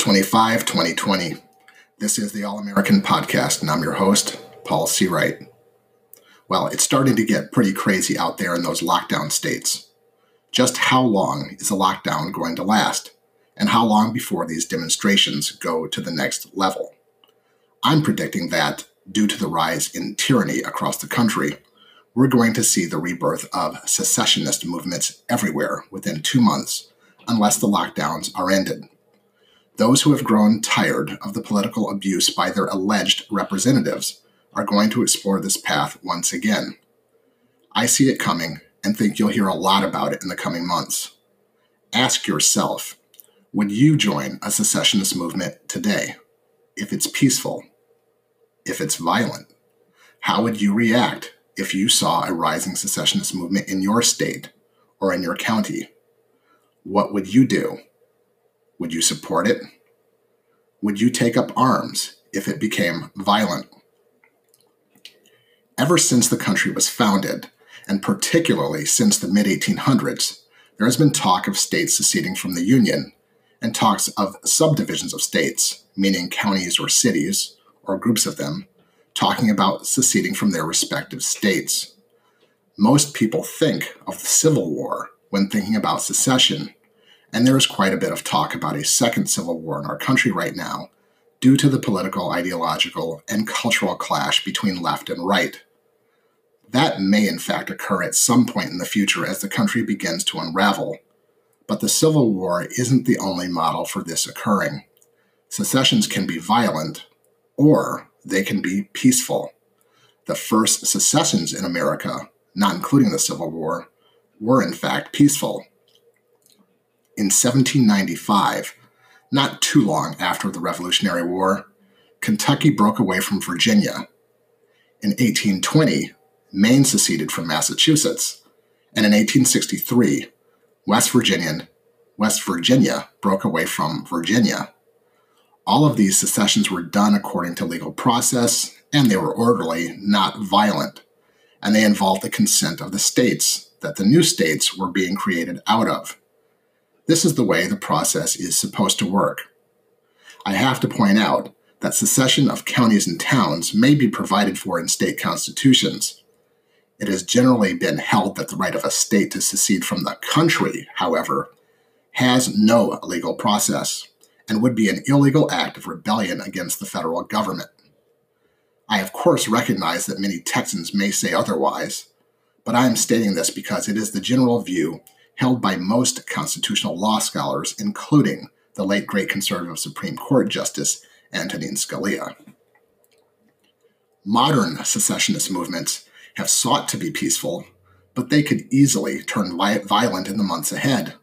25, 2020. This is the All American Podcast, and I'm your host, Paul C. Wright. Well, it's starting to get pretty crazy out there in those lockdown states. Just how long is the lockdown going to last? And how long before these demonstrations go to the next level? I'm predicting that, due to the rise in tyranny across the country, we're going to see the rebirth of secessionist movements everywhere within two months, unless the lockdowns are ended. Those who have grown tired of the political abuse by their alleged representatives are going to explore this path once again. I see it coming and think you'll hear a lot about it in the coming months. Ask yourself would you join a secessionist movement today? If it's peaceful, if it's violent, how would you react if you saw a rising secessionist movement in your state or in your county? What would you do? Would you support it? Would you take up arms if it became violent? Ever since the country was founded, and particularly since the mid 1800s, there has been talk of states seceding from the Union and talks of subdivisions of states, meaning counties or cities, or groups of them, talking about seceding from their respective states. Most people think of the Civil War when thinking about secession and there is quite a bit of talk about a second civil war in our country right now due to the political, ideological, and cultural clash between left and right. That may, in fact, occur at some point in the future as the country begins to unravel. But the Civil War isn't the only model for this occurring. Secessions can be violent, or they can be peaceful. The first secessions in America, not including the Civil War, were in fact peaceful in 1795, not too long after the Revolutionary War, Kentucky broke away from Virginia. In 1820, Maine seceded from Massachusetts, and in 1863, West Virginian West Virginia broke away from Virginia. All of these secessions were done according to legal process, and they were orderly, not violent, and they involved the consent of the states that the new states were being created out of. This is the way the process is supposed to work. I have to point out that secession of counties and towns may be provided for in state constitutions. It has generally been held that the right of a state to secede from the country, however, has no legal process and would be an illegal act of rebellion against the federal government. I, of course, recognize that many Texans may say otherwise, but I am stating this because it is the general view held by most constitutional law scholars, including the late great conservative Supreme Court Justice Antonin Scalia. Modern secessionist movements have sought to be peaceful, but they could easily turn violent in the months ahead.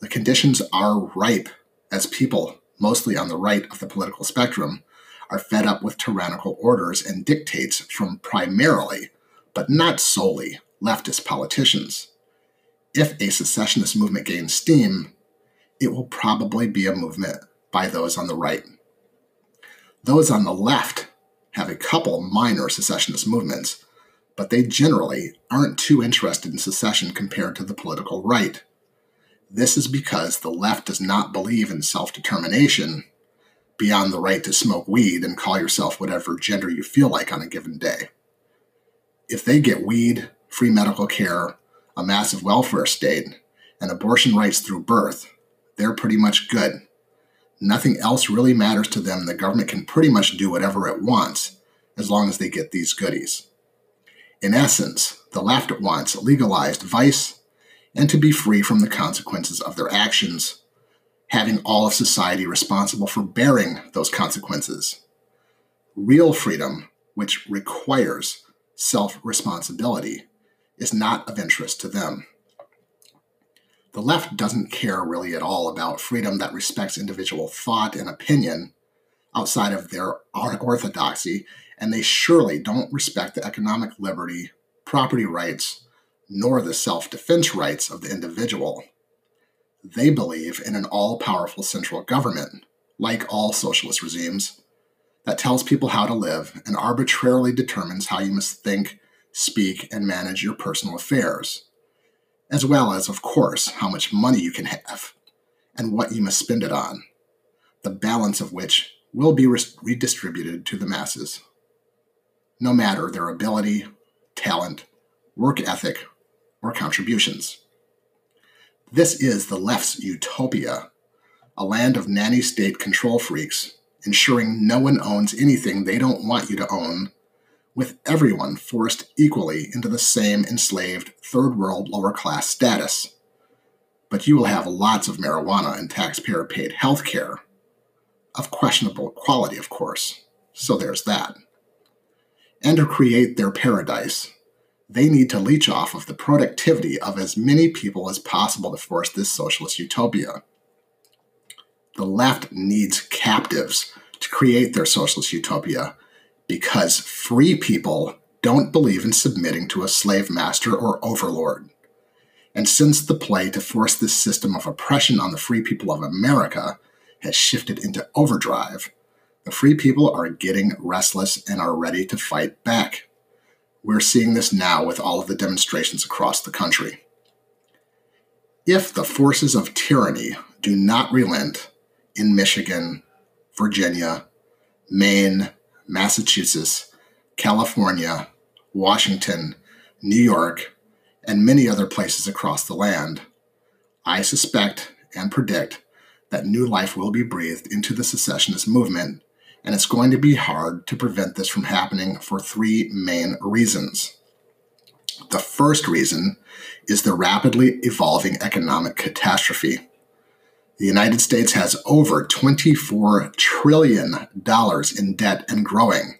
The conditions are ripe as people, mostly on the right of the political spectrum, are fed up with tyrannical orders and dictates from primarily, but not solely, leftist politicians if a secessionist movement gains steam, it will probably be a movement by those on the right. Those on the left have a couple minor secessionist movements, but they generally aren't too interested in secession compared to the political right. This is because the left does not believe in self determination beyond the right to smoke weed and call yourself whatever gender you feel like on a given day. If they get weed, free medical care, a massive welfare state, and abortion rights through birth, they're pretty much good. Nothing else really matters to them. The government can pretty much do whatever it wants as long as they get these goodies. In essence, the left wants legalized vice and to be free from the consequences of their actions, having all of society responsible for bearing those consequences. Real freedom, which requires self responsibility, is not of interest to them. The left doesn't care really at all about freedom that respects individual thought and opinion outside of their orthodoxy, and they surely don't respect the economic liberty, property rights, nor the self defense rights of the individual. They believe in an all powerful central government, like all socialist regimes, that tells people how to live and arbitrarily determines how you must think, speak, and manage your personal affairs, as well as, of course, how much money you can have and what you must spend it on. the balance of which will be redistributed to the masses, no matter their ability, talent, work ethic, or contributions. This is the left's utopia, a land of nanny state control freaks, ensuring no one owns anything they don't want you to own, with everyone forced equally into the same enslaved third world lower class status. But you will have lots of marijuana and taxpayer paid health care of questionable quality, of course. So there's that. And to create their paradise, they need to leech off of the productivity of as many people as possible to force this socialist utopia. The left needs captives to create their socialist utopia because free people don't believe in submitting to a slave master or overlord. And since the play to force this system of oppression on the free people of America has shifted into overdrive, the free people are getting restless and are ready to fight back. We're seeing this now with all of the demonstrations across the country. If the forces of tyranny do not relent in Michigan, Virginia, Maine, Massachusetts, California, Washington, New York, and many other places across the land, I suspect and predict that new life will be breathed into the secessionist movement, and it's going to be hard to prevent this from happening for three main reasons. The first reason is the rapidly evolving economic catastrophe. The United States has over $24 trillion in debt and growing,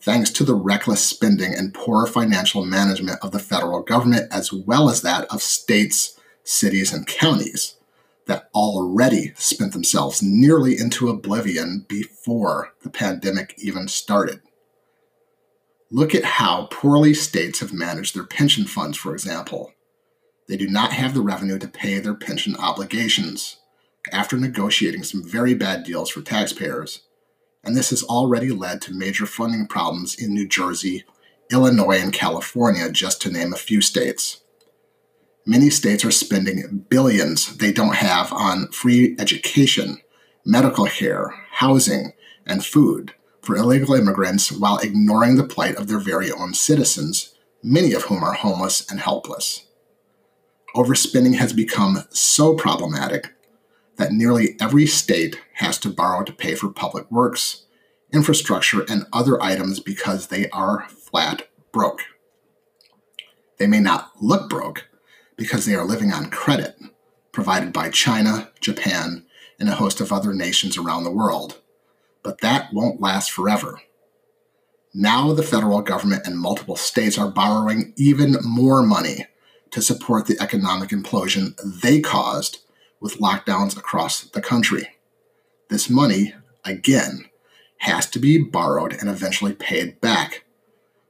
thanks to the reckless spending and poor financial management of the federal government, as well as that of states, cities, and counties that already spent themselves nearly into oblivion before the pandemic even started. Look at how poorly states have managed their pension funds, for example. They do not have the revenue to pay their pension obligations after negotiating some very bad deals for taxpayers, and this has already led to major funding problems in New Jersey, Illinois, and California, just to name a few states. Many states are spending billions they don't have on free education, medical care, housing, and food for illegal immigrants while ignoring the plight of their very own citizens, many of whom are homeless and helpless. Overspending has become so problematic that nearly every state has to borrow to pay for public works, infrastructure, and other items because they are flat broke. They may not look broke, because they are living on credit provided by China, Japan, and a host of other nations around the world. But that won't last forever. Now, the federal government and multiple states are borrowing even more money to support the economic implosion they caused with lockdowns across the country. This money, again, has to be borrowed and eventually paid back.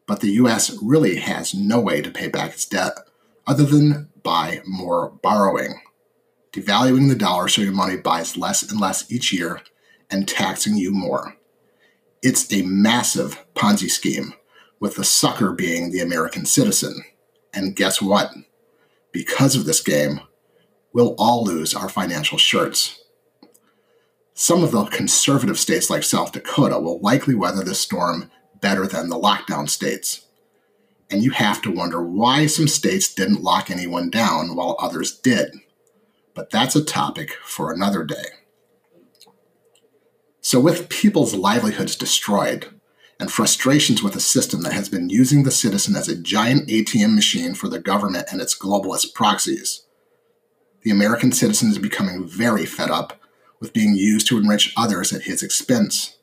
But the US really has no way to pay back its debt other than by more borrowing, devaluing the dollar so your money buys less and less each year, and taxing you more. It's a massive Ponzi scheme, with the sucker being the American citizen. And guess what? Because of this game, we'll all lose our financial shirts. Some of the conservative states, like South Dakota, will likely weather this storm better than the lockdown states and you have to wonder why some states didn't lock anyone down while others did. But that's a topic for another day. So, with people's livelihoods destroyed and frustrations with a system that has been using the citizen as a giant ATM machine for the government and its globalist proxies, the American citizen is becoming very fed up with being used to enrich others at his expense.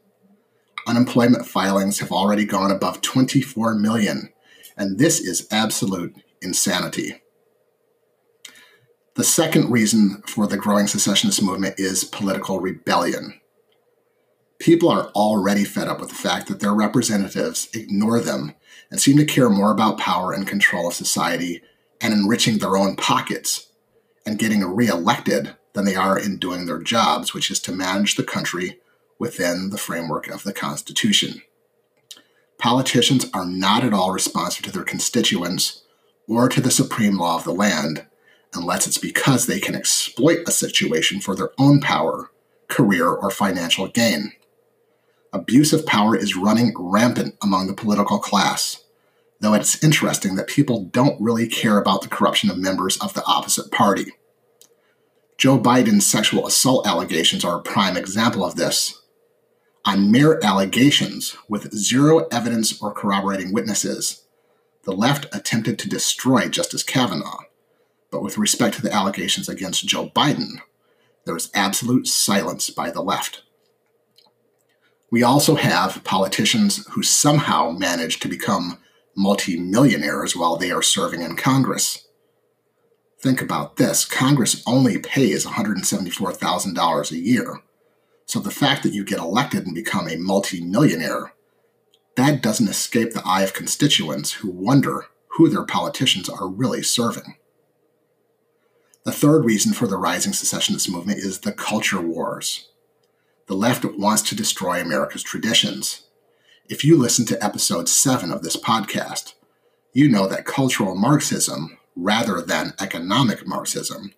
Unemployment filings have already gone above 24 million and this is absolute insanity. The second reason for the growing secessionist movement is political rebellion. People are already fed up with the fact that their representatives ignore them and seem to care more about power and control of society and enriching their own pockets and getting reelected than they are in doing their jobs, which is to manage the country within the framework of the Constitution. Politicians are not at all responsive to their constituents or to the supreme law of the land unless it's because they can exploit a situation for their own power, career, or financial gain. Abuse of power is running rampant among the political class, though it's interesting that people don't really care about the corruption of members of the opposite party. Joe Biden's sexual assault allegations are a prime example of this. On mere allegations, with zero evidence or corroborating witnesses, the left attempted to destroy Justice Kavanaugh. But with respect to the allegations against Joe Biden, there was absolute silence by the left. We also have politicians who somehow managed to become multimillionaires while they are serving in Congress. Think about this Congress only pays $174,000 a year. So the fact that you get elected and become a multimillionaire, that doesn't escape the eye of constituents who wonder who their politicians are really serving. The third reason for the rising secessionist movement is the culture wars. The left wants to destroy America's traditions. If you listen to episode 7 of this podcast, you know that cultural Marxism, rather than economic Marxism,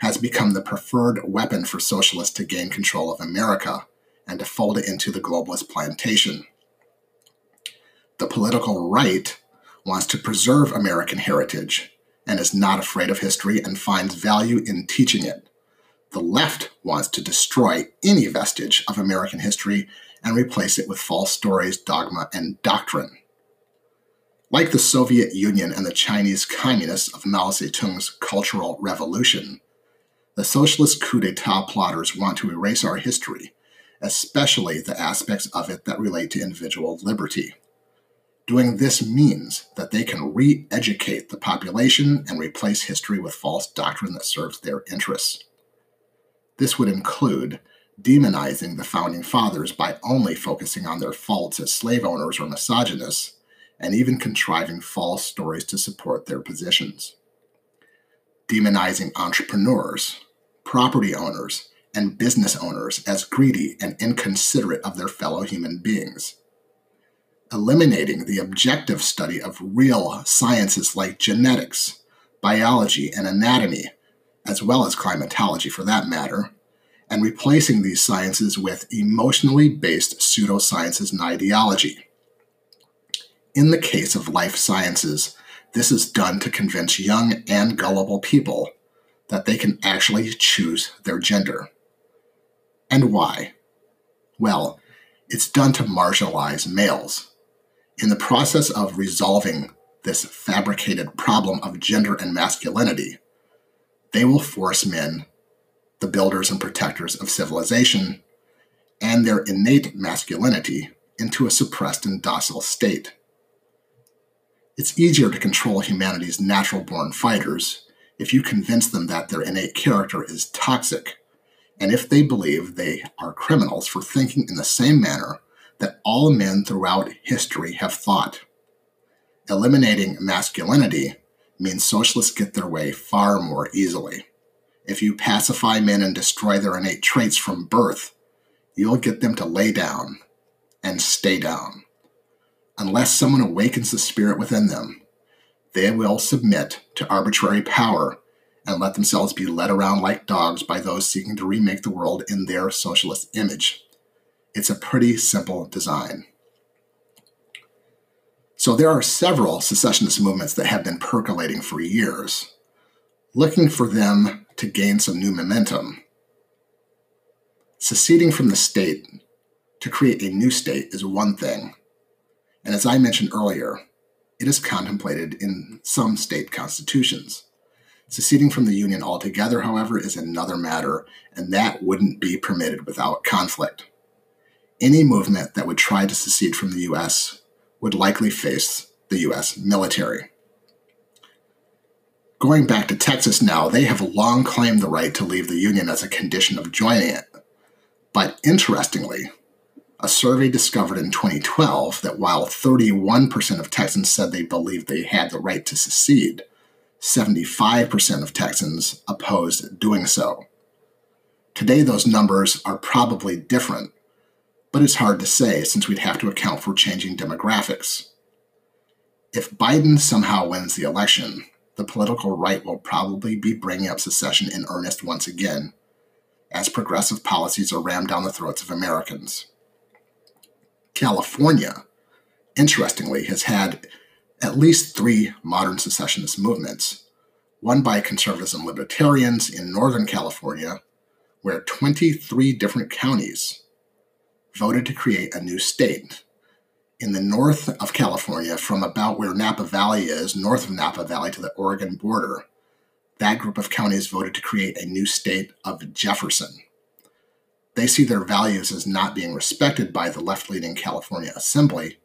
has become the preferred weapon for socialists to gain control of America and to fold it into the globalist plantation. The political right wants to preserve American heritage and is not afraid of history and finds value in teaching it. The left wants to destroy any vestige of American history and replace it with false stories, dogma, and doctrine. Like the Soviet Union and the Chinese communists of Mao Zedong's Cultural Revolution, the socialist coup d'etat plotters want to erase our history, especially the aspects of it that relate to individual liberty. Doing this means that they can re educate the population and replace history with false doctrine that serves their interests. This would include demonizing the founding fathers by only focusing on their faults as slave owners or misogynists and even contriving false stories to support their positions. Demonizing entrepreneurs, property owners, and business owners as greedy and inconsiderate of their fellow human beings. Eliminating the objective study of real sciences like genetics, biology, and anatomy, as well as climatology for that matter, and replacing these sciences with emotionally based pseudosciences and ideology. In the case of life sciences, this is done to convince young and gullible people that they can actually choose their gender. And why? Well, it's done to marginalize males. In the process of resolving this fabricated problem of gender and masculinity, they will force men, the builders and protectors of civilization, and their innate masculinity into a suppressed and docile state. It's easier to control humanity's natural born fighters if you convince them that their innate character is toxic, and if they believe they are criminals for thinking in the same manner that all men throughout history have thought. Eliminating masculinity means socialists get their way far more easily. If you pacify men and destroy their innate traits from birth, you'll get them to lay down and stay down unless someone awakens the spirit within them, they will submit to arbitrary power and let themselves be led around like dogs by those seeking to remake the world in their socialist image. It's a pretty simple design. So there are several secessionist movements that have been percolating for years, looking for them to gain some new momentum. Seceding from the state to create a new state is one thing, and as I mentioned earlier, it is contemplated in some state constitutions. Seceding from the Union altogether, however, is another matter, and that wouldn't be permitted without conflict. Any movement that would try to secede from the U.S. would likely face the U.S. military. Going back to Texas now, they have long claimed the right to leave the Union as a condition of joining it. But interestingly, a survey discovered in 2012 that while 31% of Texans said they believed they had the right to secede, 75% of Texans opposed doing so. Today, those numbers are probably different, but it's hard to say since we'd have to account for changing demographics. If Biden somehow wins the election, the political right will probably be bringing up secession in earnest once again, as progressive policies are rammed down the throats of Americans. California, interestingly, has had at least three modern secessionist movements one by conservatives and libertarians in Northern California, where 23 different counties voted to create a new state. In the north of California, from about where Napa Valley is, north of Napa Valley to the Oregon border, that group of counties voted to create a new state of Jefferson. They see their values as not being respected by the left leaning California Assembly,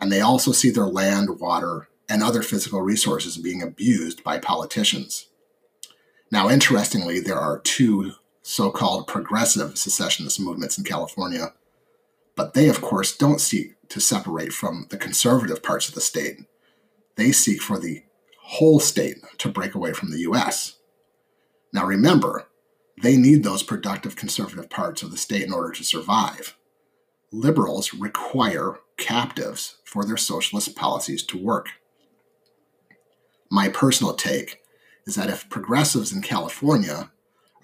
and they also see their land, water, and other physical resources being abused by politicians. Now, interestingly, there are two so called progressive secessionist movements in California, but they, of course, don't seek to separate from the conservative parts of the state. They seek for the whole state to break away from the US. Now remember, they need those productive conservative parts of the state in order to survive. Liberals require captives for their socialist policies to work. My personal take is that if progressives in California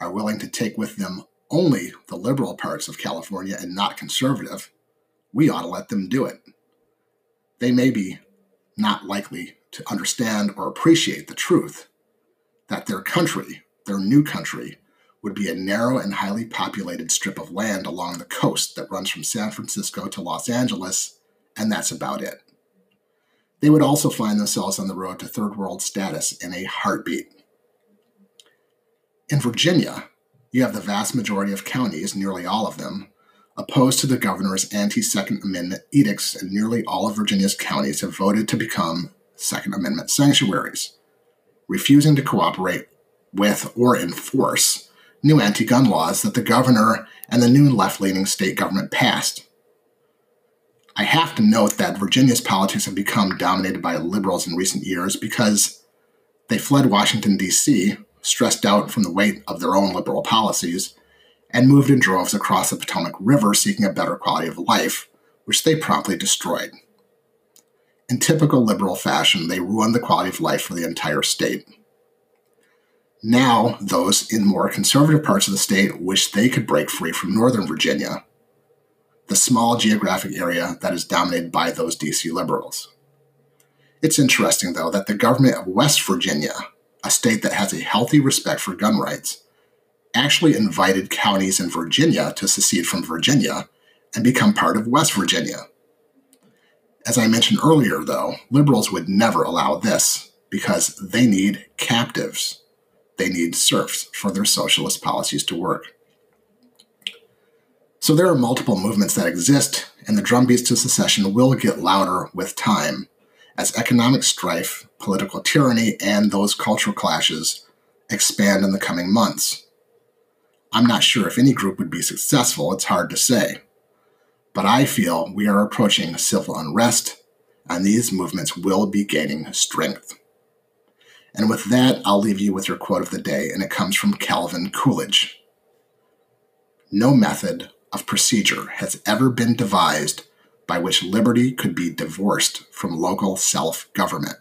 are willing to take with them only the liberal parts of California and not conservative, we ought to let them do it. They may be not likely to understand or appreciate the truth that their country, their new country, would be a narrow and highly populated strip of land along the coast that runs from San Francisco to Los Angeles, and that's about it. They would also find themselves on the road to third world status in a heartbeat. In Virginia, you have the vast majority of counties, nearly all of them, opposed to the governor's anti Second Amendment edicts, and nearly all of Virginia's counties have voted to become Second Amendment sanctuaries, refusing to cooperate with or enforce new anti gun laws that the governor and the new left leaning state government passed. I have to note that Virginia's politics have become dominated by liberals in recent years because they fled Washington, D.C., stressed out from the weight of their own liberal policies, and moved in droves across the Potomac River seeking a better quality of life, which they promptly destroyed. In typical liberal fashion, they ruined the quality of life for the entire state. Now, those in more conservative parts of the state wish they could break free from Northern Virginia, the small geographic area that is dominated by those DC liberals. It's interesting, though, that the government of West Virginia, a state that has a healthy respect for gun rights, actually invited counties in Virginia to secede from Virginia and become part of West Virginia. As I mentioned earlier, though, liberals would never allow this because they need captives. They need serfs for their socialist policies to work. So there are multiple movements that exist, and the drumbeats to secession will get louder with time as economic strife, political tyranny, and those cultural clashes expand in the coming months. I'm not sure if any group would be successful, it's hard to say but I feel we are approaching civil unrest, and these movements will be gaining strength. And with that, I'll leave you with your quote of the day, and it comes from Calvin Coolidge. No method of procedure has ever been devised by which liberty could be divorced from local self government.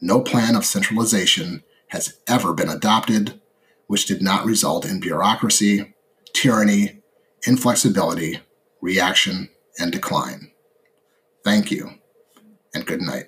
No plan of centralization has ever been adopted which did not result in bureaucracy, tyranny, inflexibility, reaction, and decline. Thank you, and good night.